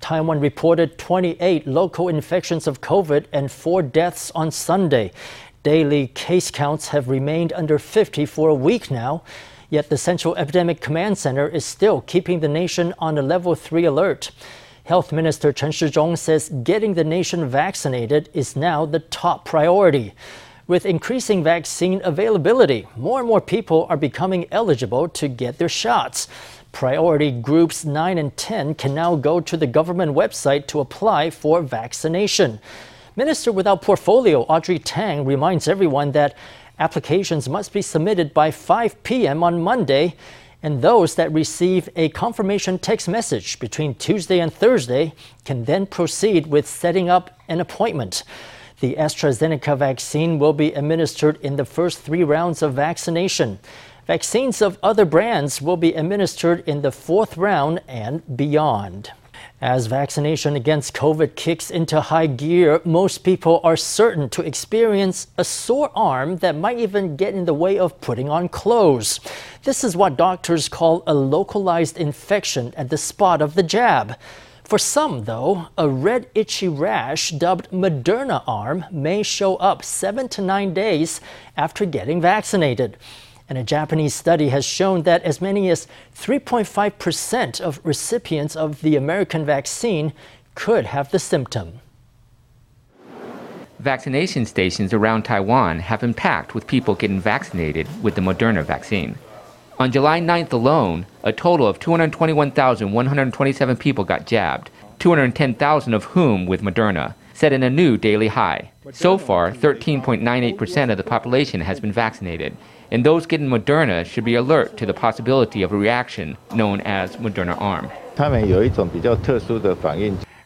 Taiwan reported 28 local infections of COVID and four deaths on Sunday. Daily case counts have remained under 50 for a week now. Yet the Central Epidemic Command Center is still keeping the nation on a level 3 alert. Health Minister Chen Shizhong says getting the nation vaccinated is now the top priority. With increasing vaccine availability, more and more people are becoming eligible to get their shots. Priority groups 9 and 10 can now go to the government website to apply for vaccination. Minister without portfolio Audrey Tang reminds everyone that Applications must be submitted by 5 p.m. on Monday, and those that receive a confirmation text message between Tuesday and Thursday can then proceed with setting up an appointment. The AstraZeneca vaccine will be administered in the first three rounds of vaccination. Vaccines of other brands will be administered in the fourth round and beyond. As vaccination against COVID kicks into high gear, most people are certain to experience a sore arm that might even get in the way of putting on clothes. This is what doctors call a localized infection at the spot of the jab. For some, though, a red itchy rash dubbed Moderna arm may show up seven to nine days after getting vaccinated. And a Japanese study has shown that as many as 3.5% of recipients of the American vaccine could have the symptom. Vaccination stations around Taiwan have been packed with people getting vaccinated with the Moderna vaccine. On July 9th alone, a total of 221,127 people got jabbed, 210,000 of whom with Moderna, setting a new daily high. So far, 13.98% of the population has been vaccinated, and those getting Moderna should be alert to the possibility of a reaction known as Moderna arm.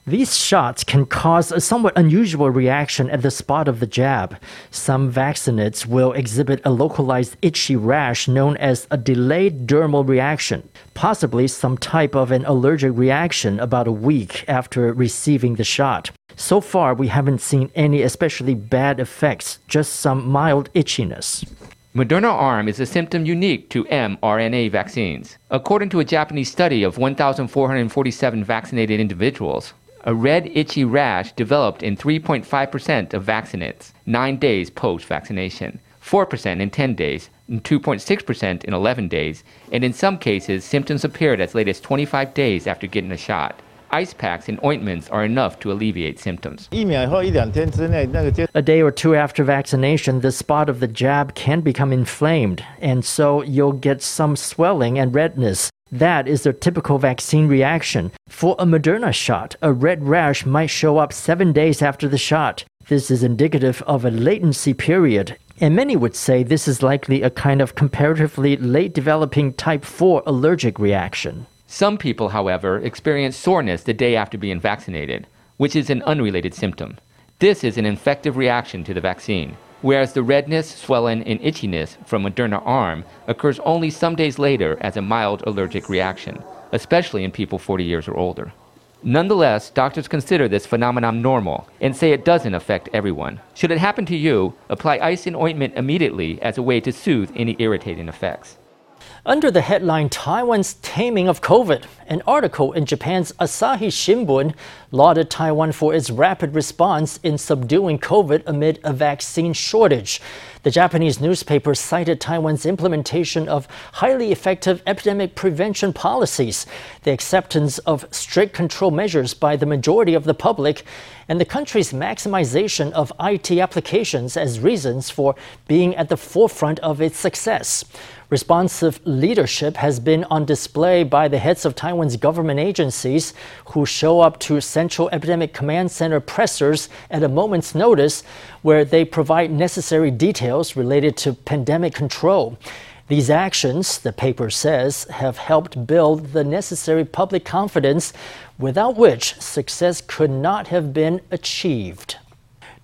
These shots can cause a somewhat unusual reaction at the spot of the jab. Some vaccinates will exhibit a localized itchy rash known as a delayed dermal reaction, possibly some type of an allergic reaction about a week after receiving the shot. So far, we haven't seen any especially bad effects, just some mild itchiness. Moderna arm is a symptom unique to mRNA vaccines. According to a Japanese study of 1,447 vaccinated individuals, a red itchy rash developed in 3.5% of vaccinates nine days post vaccination, 4% in 10 days, and 2.6% in 11 days, and in some cases, symptoms appeared as late as 25 days after getting a shot ice packs and ointments are enough to alleviate symptoms. A day or two after vaccination, the spot of the jab can become inflamed, and so you'll get some swelling and redness. That is the typical vaccine reaction. For a Moderna shot, a red rash might show up seven days after the shot. This is indicative of a latency period, and many would say this is likely a kind of comparatively late developing type 4 allergic reaction. Some people, however, experience soreness the day after being vaccinated, which is an unrelated symptom. This is an infective reaction to the vaccine, whereas the redness, swelling, and itchiness from Moderna arm occurs only some days later as a mild allergic reaction, especially in people 40 years or older. Nonetheless, doctors consider this phenomenon normal and say it doesn't affect everyone. Should it happen to you, apply ice and ointment immediately as a way to soothe any irritating effects. Under the headline Taiwan's Taming of COVID, an article in Japan's Asahi Shimbun lauded Taiwan for its rapid response in subduing COVID amid a vaccine shortage. The Japanese newspaper cited Taiwan's implementation of highly effective epidemic prevention policies, the acceptance of strict control measures by the majority of the public, and the country's maximization of IT applications as reasons for being at the forefront of its success. Responsive leadership has been on display by the heads of Taiwan's government agencies who show up to Central Epidemic Command Center pressers at a moment's notice where they provide necessary details related to pandemic control. These actions, the paper says, have helped build the necessary public confidence without which success could not have been achieved.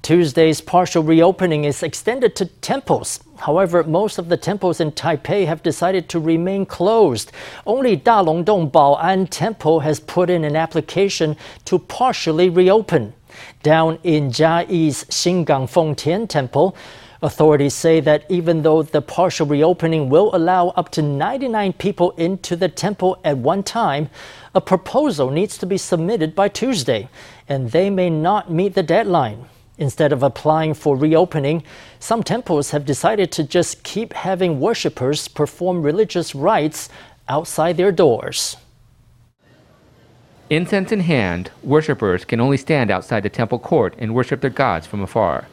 Tuesday's partial reopening is extended to temples. However, most of the temples in Taipei have decided to remain closed. Only Dalongdong Bao'an Temple has put in an application to partially reopen. Down in Jiayi's Xingang Fengtian Temple, Authorities say that even though the partial reopening will allow up to 99 people into the temple at one time, a proposal needs to be submitted by Tuesday, and they may not meet the deadline. Instead of applying for reopening, some temples have decided to just keep having worshippers perform religious rites outside their doors. Incense in hand, worshippers can only stand outside the temple court and worship their gods from afar.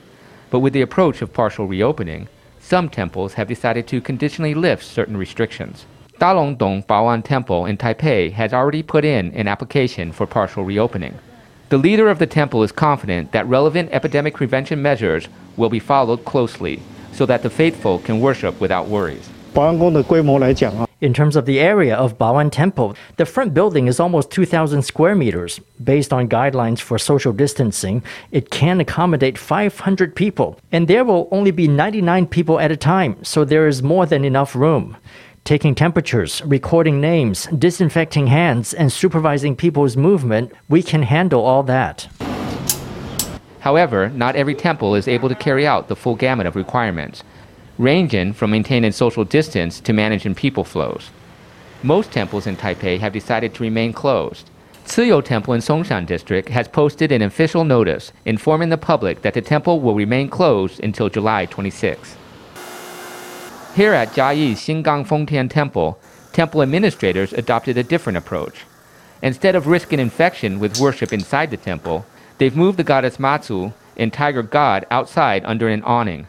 But with the approach of partial reopening, some temples have decided to conditionally lift certain restrictions. Dalongdong Baoan Temple in Taipei has already put in an application for partial reopening. The leader of the temple is confident that relevant epidemic prevention measures will be followed closely so that the faithful can worship without worries. In terms of the area of Bao'an Temple, the front building is almost 2,000 square meters. Based on guidelines for social distancing, it can accommodate 500 people, and there will only be 99 people at a time, so there is more than enough room taking temperatures, recording names, disinfecting hands, and supervising people's movement, we can handle all that. However, not every temple is able to carry out the full gamut of requirements ranging from maintaining social distance to managing people flows. Most temples in Taipei have decided to remain closed. Ciyou Temple in Songshan District has posted an official notice informing the public that the temple will remain closed until July 26. Here at Jiayi Xingang Fengtian Temple, temple administrators adopted a different approach. Instead of risking infection with worship inside the temple, they've moved the goddess Matsu and tiger god outside under an awning,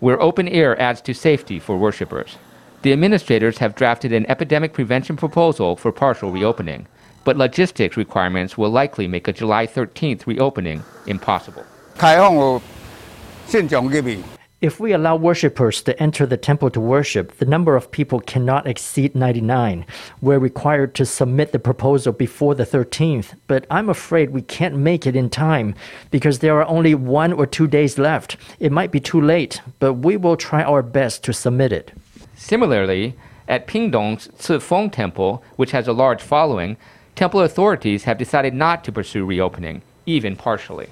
where open air adds to safety for worshippers. The administrators have drafted an epidemic prevention proposal for partial reopening, but logistics requirements will likely make a July 13th reopening impossible. 开放有现场入去。 If we allow worshippers to enter the temple to worship, the number of people cannot exceed 99. We're required to submit the proposal before the 13th, but I'm afraid we can't make it in time because there are only one or two days left. It might be too late, but we will try our best to submit it. Similarly, at Pingdong's Cifeng Temple, which has a large following, temple authorities have decided not to pursue reopening, even partially.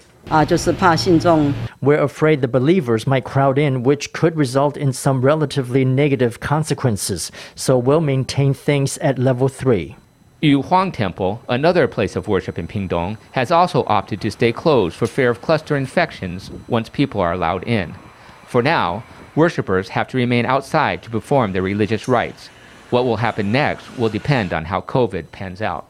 We're afraid the believers might crowd in, which could result in some relatively negative consequences. So we'll maintain things at level 3. Yu Huang Temple, another place of worship in Pingdong, has also opted to stay closed for fear of cluster infections once people are allowed in. For now, worshippers have to remain outside to perform their religious rites. What will happen next will depend on how COVID pans out.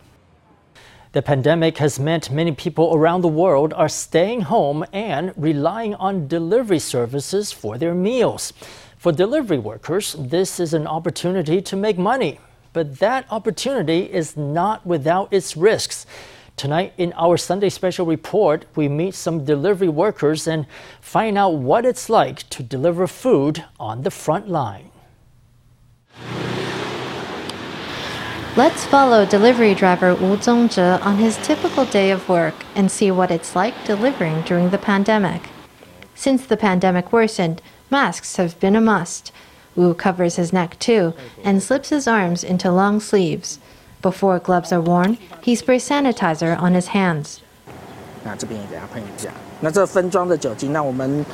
The pandemic has meant many people around the world are staying home and relying on delivery services for their meals. For delivery workers, this is an opportunity to make money, but that opportunity is not without its risks. Tonight, in our Sunday special report, we meet some delivery workers and find out what it's like to deliver food on the front line. Let's follow delivery driver Wu Zongzhe on his typical day of work and see what it's like delivering during the pandemic. Since the pandemic worsened, masks have been a must. Wu covers his neck too and slips his arms into long sleeves. Before gloves are worn, he sprays sanitizer on his hands. 那这边也给它喷一下。那这分装的酒精，那我们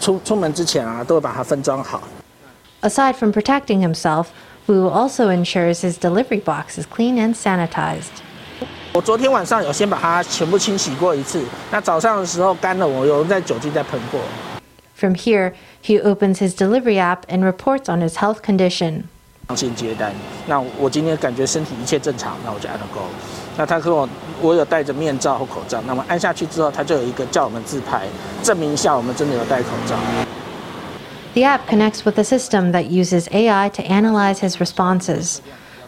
出出门之前啊，都会把它分装好。 Aside from protecting himself, Wu also ensures his delivery box is clean and sanitized. 我昨天晚上有先把它全部清洗过一次，那早上的时候干了，我有在酒精再喷过。 From here, he opens his delivery app and reports on his health condition. 上线接单，那我今天感觉身体一切正常，那我就按了勾。那他跟我，我有戴着面罩和口罩，那么按下去之后，他就有一个叫我们自拍，证明一下我们真的有戴口罩。 The app connects with a system that uses AI to analyze his responses.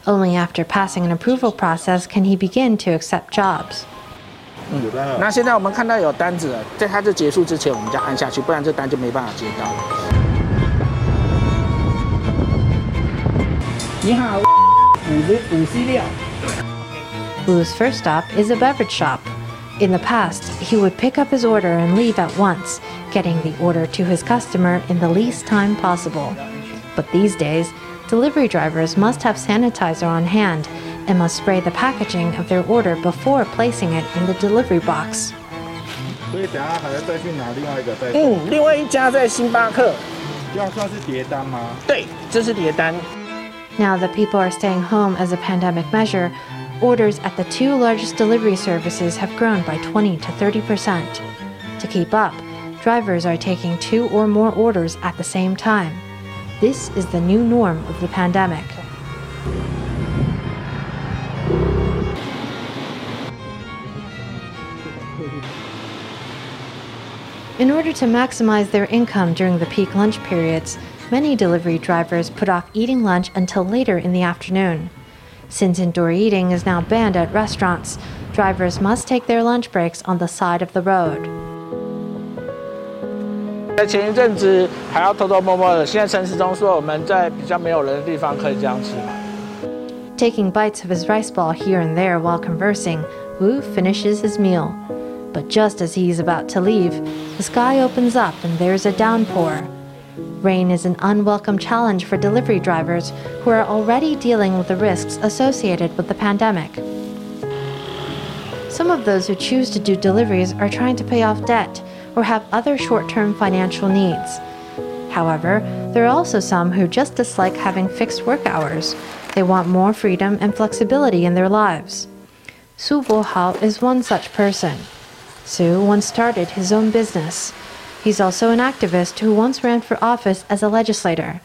Only after passing an approval process can he begin to accept jobs. 那现在我们看到有单子了，在它这结束之前，我们就按下去，不然这单就没办法接到。你好，五十五 C 六。 Wu's first stop is a beverage shop. In the past, he would pick up his order and leave at once, getting the order to his customer in the least time possible. But these days, delivery drivers must have sanitizer on hand and must spray the packaging of their order before placing it in the delivery box. 所以等下还要再去拿另外一个再。嗯，另外一家在星巴克。这样算是叠单吗？对，这是叠单。Now that people are staying home as a pandemic measure, orders at the two largest delivery services have grown by 20 to 30 percent. To keep up, drivers are taking two or more orders at the same time. This is the new norm of the pandemic. In order to maximize their income during the peak lunch periods, many delivery drivers put off eating lunch until later in the afternoon. Since indoor eating is now banned at restaurants, drivers must take their lunch breaks on the side of the road. 在前一阵子还要偷偷摸摸的，现在陈时中说我们在比较没有人的地方可以这样吃嘛。Taking bites of his rice ball here and there while conversing, Wu finishes his meal. But just as he is about to leave, the sky opens up and there's a downpour. Rain is an unwelcome challenge for delivery drivers who are already dealing with the risks associated with the pandemic. Some of those who choose to do deliveries are trying to pay off debt or have other short term financial needs. However, there are also some who just dislike having fixed work hours. They want more freedom and flexibility in their lives. Su Hao is one such person. Su once started his own business. He's also an activist who once ran for office as a legislator.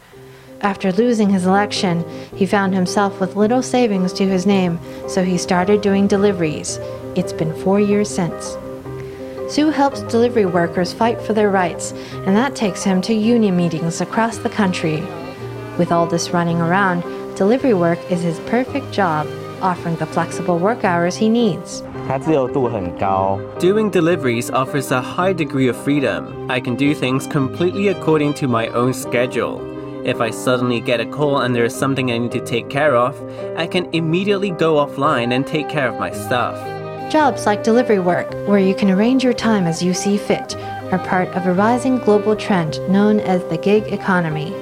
After losing his election, he found himself with little savings to his name, so he started doing deliveries. It's been four years since. Su helps delivery workers fight for their rights, and that takes him to union meetings across the country. With all this running around, delivery work is his perfect job, offering the flexible work hours he needs. Doing deliveries offers a high degree of freedom. I can do things completely according to my own schedule. If I suddenly get a call and there is something I need to take care of, I can immediately go offline and take care of my stuff. Jobs like delivery work, where you can arrange your time as you see fit, are part of a rising global trend known as the gig economy.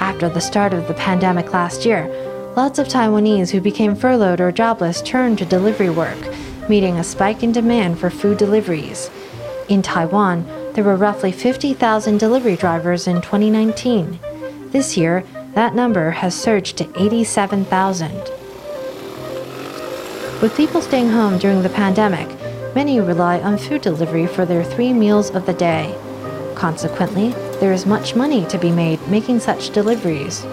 After the start of the pandemic last year, lots of Taiwanese who became furloughed or jobless turned to delivery work meeting a spike in demand for food deliveries. In Taiwan, there were roughly 50,000 delivery drivers in 2019. This year, that number has surged to 87,000. With people staying home during the pandemic, many rely on food delivery for their three meals of the day. Consequently, there is much money to be made making such deliveries.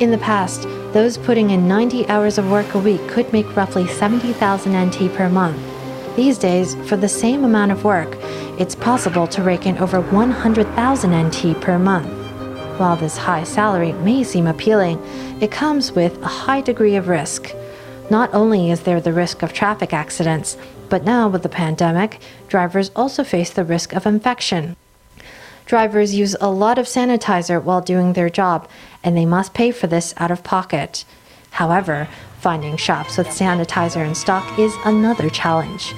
In the past, those putting in 90 hours of work a week could make roughly 70,000 NT per month. These days, for the same amount of work, it's possible to rake in over 100,000 NT per month. While this high salary may seem appealing, it comes with a high degree of risk. Not only is there the risk of traffic accidents, but now with the pandemic, drivers also face the risk of infection. Drivers use a lot of sanitizer while doing their job, and they must pay for this out of pocket. However, finding shops with sanitizer in stock is another challenge.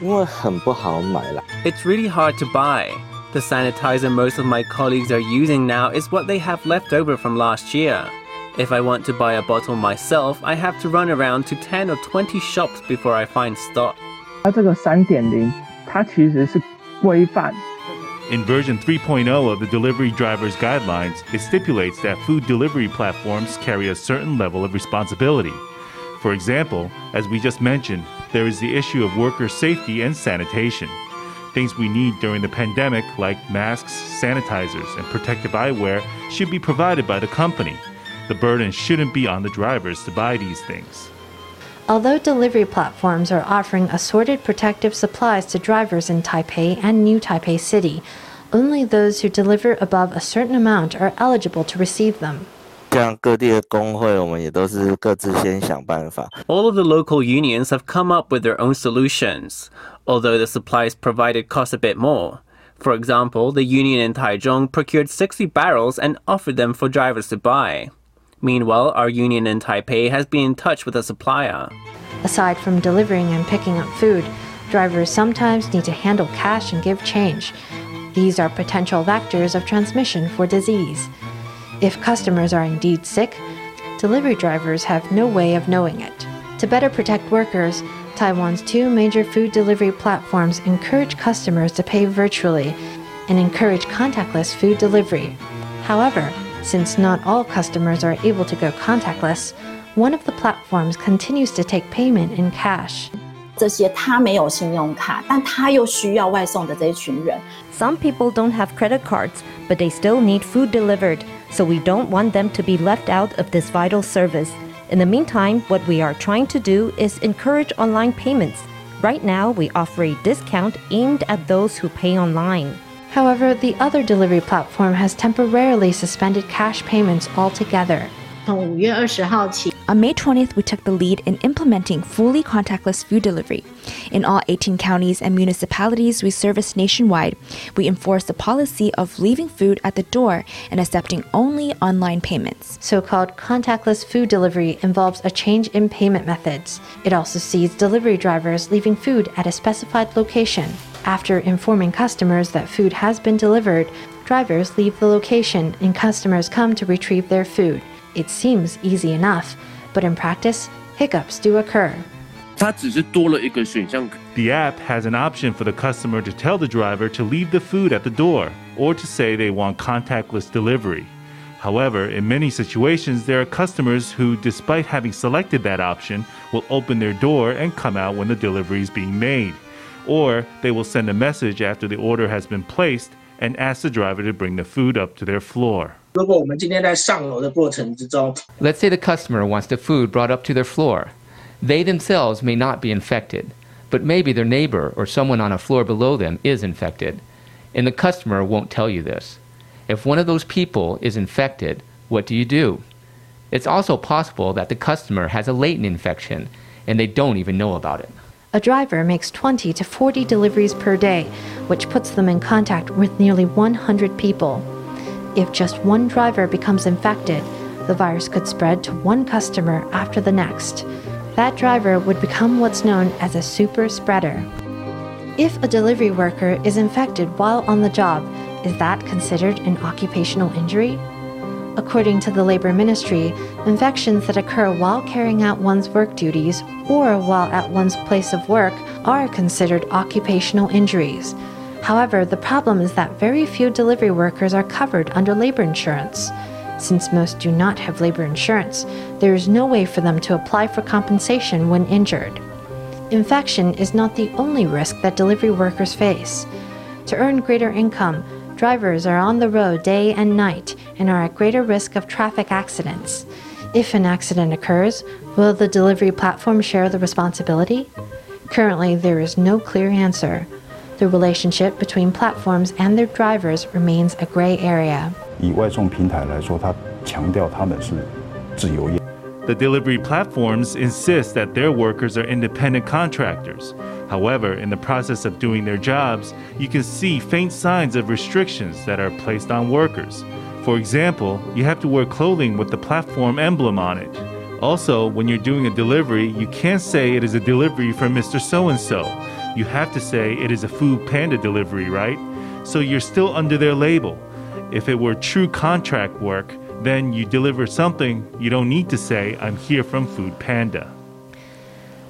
It's really hard to buy. The sanitizer most of my colleagues are using now is what they have left over from last year. If I want to buy a bottle myself, I have to run around to 10 or 20 shops before I find stock. 它这个三点零，它其实是规范 in version 3.0 of the Delivery Driver's Guidelines, it stipulates that food delivery platforms carry a certain level of responsibility. For example, as we just mentioned, there is the issue of worker safety and sanitation. Things we need during the pandemic, like masks, sanitizers, and protective eyewear, should be provided by the company. The burden shouldn't be on the drivers to buy these things. Although delivery platforms are offering assorted protective supplies to drivers in Taipei and New Taipei City, only those who deliver above a certain amount are eligible to receive them. All of the local unions have come up with their own solutions, although the supplies provided cost a bit more. For example, the union in Taichung procured 60 barrels and offered them for drivers to buy. Meanwhile, our union in Taipei has been in touch with a supplier. Aside from delivering and picking up food, drivers sometimes need to handle cash and give change. These are potential vectors of transmission for disease. If customers are indeed sick, delivery drivers have no way of knowing it. To better protect workers, Taiwan's two major food delivery platforms encourage customers to pay virtually and encourage contactless food delivery. However, since not all customers are able to go contactless, one of the platforms continues to take payment in cash. 这些他没有信用卡，但他又需要外送的这一群人。Some people don't have credit cards, but they still need food delivered, so we don't want them to be left out of this vital service. In the meantime, what we are trying to do is encourage online payments. Right now, we offer a discount aimed at those who pay online. However, the other delivery platform has temporarily suspended cash payments altogether. On May 20th, we took the lead in implementing fully contactless food delivery. In all 18 counties and municipalities we service nationwide, we enforce the policy of leaving food at the door and accepting only online payments. So called contactless food delivery involves a change in payment methods. It also sees delivery drivers leaving food at a specified location. After informing customers that food has been delivered, drivers leave the location and customers come to retrieve their food. It seems easy enough, but in practice, hiccups do occur. The app has an option for the customer to tell the driver to leave the food at the door or to say they want contactless delivery. However, in many situations, there are customers who, despite having selected that option, will open their door and come out when the delivery is being made. Or they will send a message after the order has been placed and ask the driver to bring the food up to their floor. Let's say the customer wants the food brought up to their floor. They themselves may not be infected, but maybe their neighbor or someone on a floor below them is infected, and the customer won't tell you this. If one of those people is infected, what do you do? It's also possible that the customer has a latent infection and they don't even know about it. A driver makes 20 to 40 deliveries per day, which puts them in contact with nearly 100 people. If just one driver becomes infected, the virus could spread to one customer after the next. That driver would become what's known as a super spreader. If a delivery worker is infected while on the job, is that considered an occupational injury? According to the Labor Ministry, infections that occur while carrying out one's work duties or while at one's place of work are considered occupational injuries. However, the problem is that very few delivery workers are covered under labor insurance. Since most do not have labor insurance, there is no way for them to apply for compensation when injured. Infection is not the only risk that delivery workers face. To earn greater income, drivers are on the road day and night and are at greater risk of traffic accidents. If an accident occurs, will the delivery platform share the responsibility? Currently, there is no clear answer. The relationship between platforms and their drivers remains a gray area. The delivery platforms insist that their workers are independent contractors. However, in the process of doing their jobs, you can see faint signs of restrictions that are placed on workers. For example, you have to wear clothing with the platform emblem on it. Also, when you're doing a delivery, you can't say it is a delivery from Mr. So and so you have to say it is a Food Panda delivery, right? So you're still under their label. If it were true contract work, then you deliver something, you don't need to say, I'm here from Food Panda.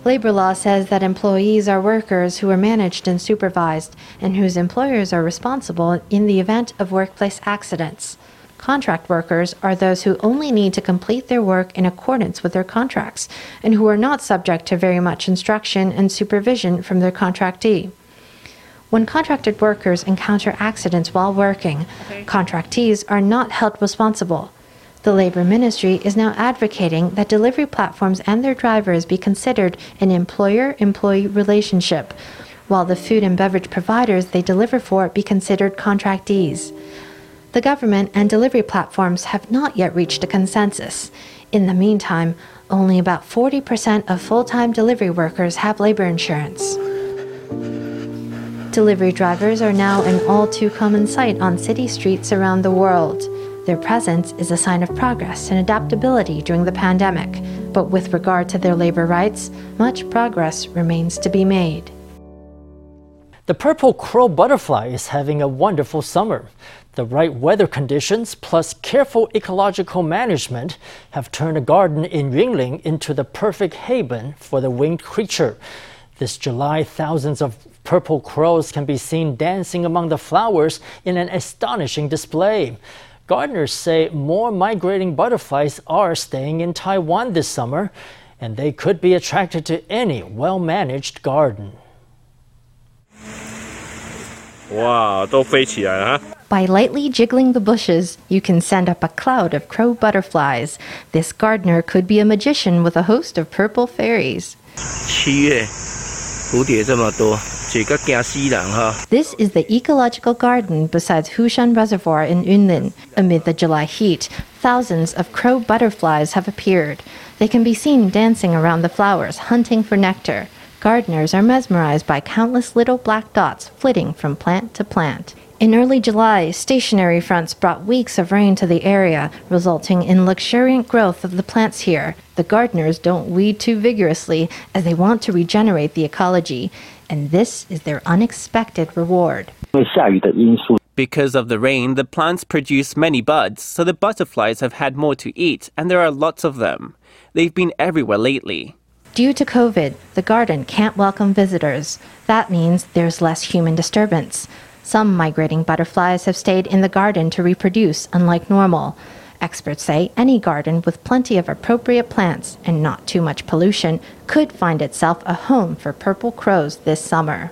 Labor law says that employees are workers who are managed and supervised and whose employers are responsible in the event of workplace accidents. Contract workers are those who only need to complete their work in accordance with their contracts and who are not subject to very much instruction and supervision from their contractee. When contracted workers encounter accidents while working, okay. contractees are not held responsible. The Labor Ministry is now advocating that delivery platforms and their drivers be considered an employer employee relationship, while the food and beverage providers they deliver for be considered contractees the government and delivery platforms have not yet reached a consensus. In the meantime, only about 40% of full time delivery workers have labor insurance. Delivery drivers are now an all too common sight on city streets around the world. Their presence is a sign of progress and adaptability during the pandemic, but with regard to their labor rights, much progress remains to be made. The purple crow butterfly is having a wonderful summer. The right weather conditions plus careful ecological management have turned a garden in Yunlin into the perfect haven for the winged creature. This July, thousands of purple crows can be seen dancing among the flowers in an astonishing display. Gardeners say more migrating butterflies are staying in Taiwan this summer, and they could be attracted to any well managed garden. 哇，都飞起来了哈！ By lightly jiggling the bushes, you can send up a cloud of crow butterflies. This gardener could be a magician with a host of purple fairies. 七月蝴蝶这么多，这个惊死人哈！ This is the ecological garden beside Hushan Reservoir in Yunlin. Amid the July heat, thousands of crow butterflies have appeared. They can be seen dancing around the flowers, hunting for nectar. Gardeners are mesmerized by countless little black dots flitting from plant to plant. In early July, stationary fronts brought weeks of rain to the area, resulting in luxuriant growth of the plants here. The gardeners don't weed too vigorously as they want to regenerate the ecology, and this is their unexpected reward. Because of the rain, the plants produce many buds, so the butterflies have had more to eat, and there are lots of them. They've been everywhere lately. Due to COVID, the garden can't welcome visitors. That means there's less human disturbance. Some migrating butterflies have stayed in the garden to reproduce, unlike normal. Experts say any garden with plenty of appropriate plants and not too much pollution could find itself a home for purple crows this summer.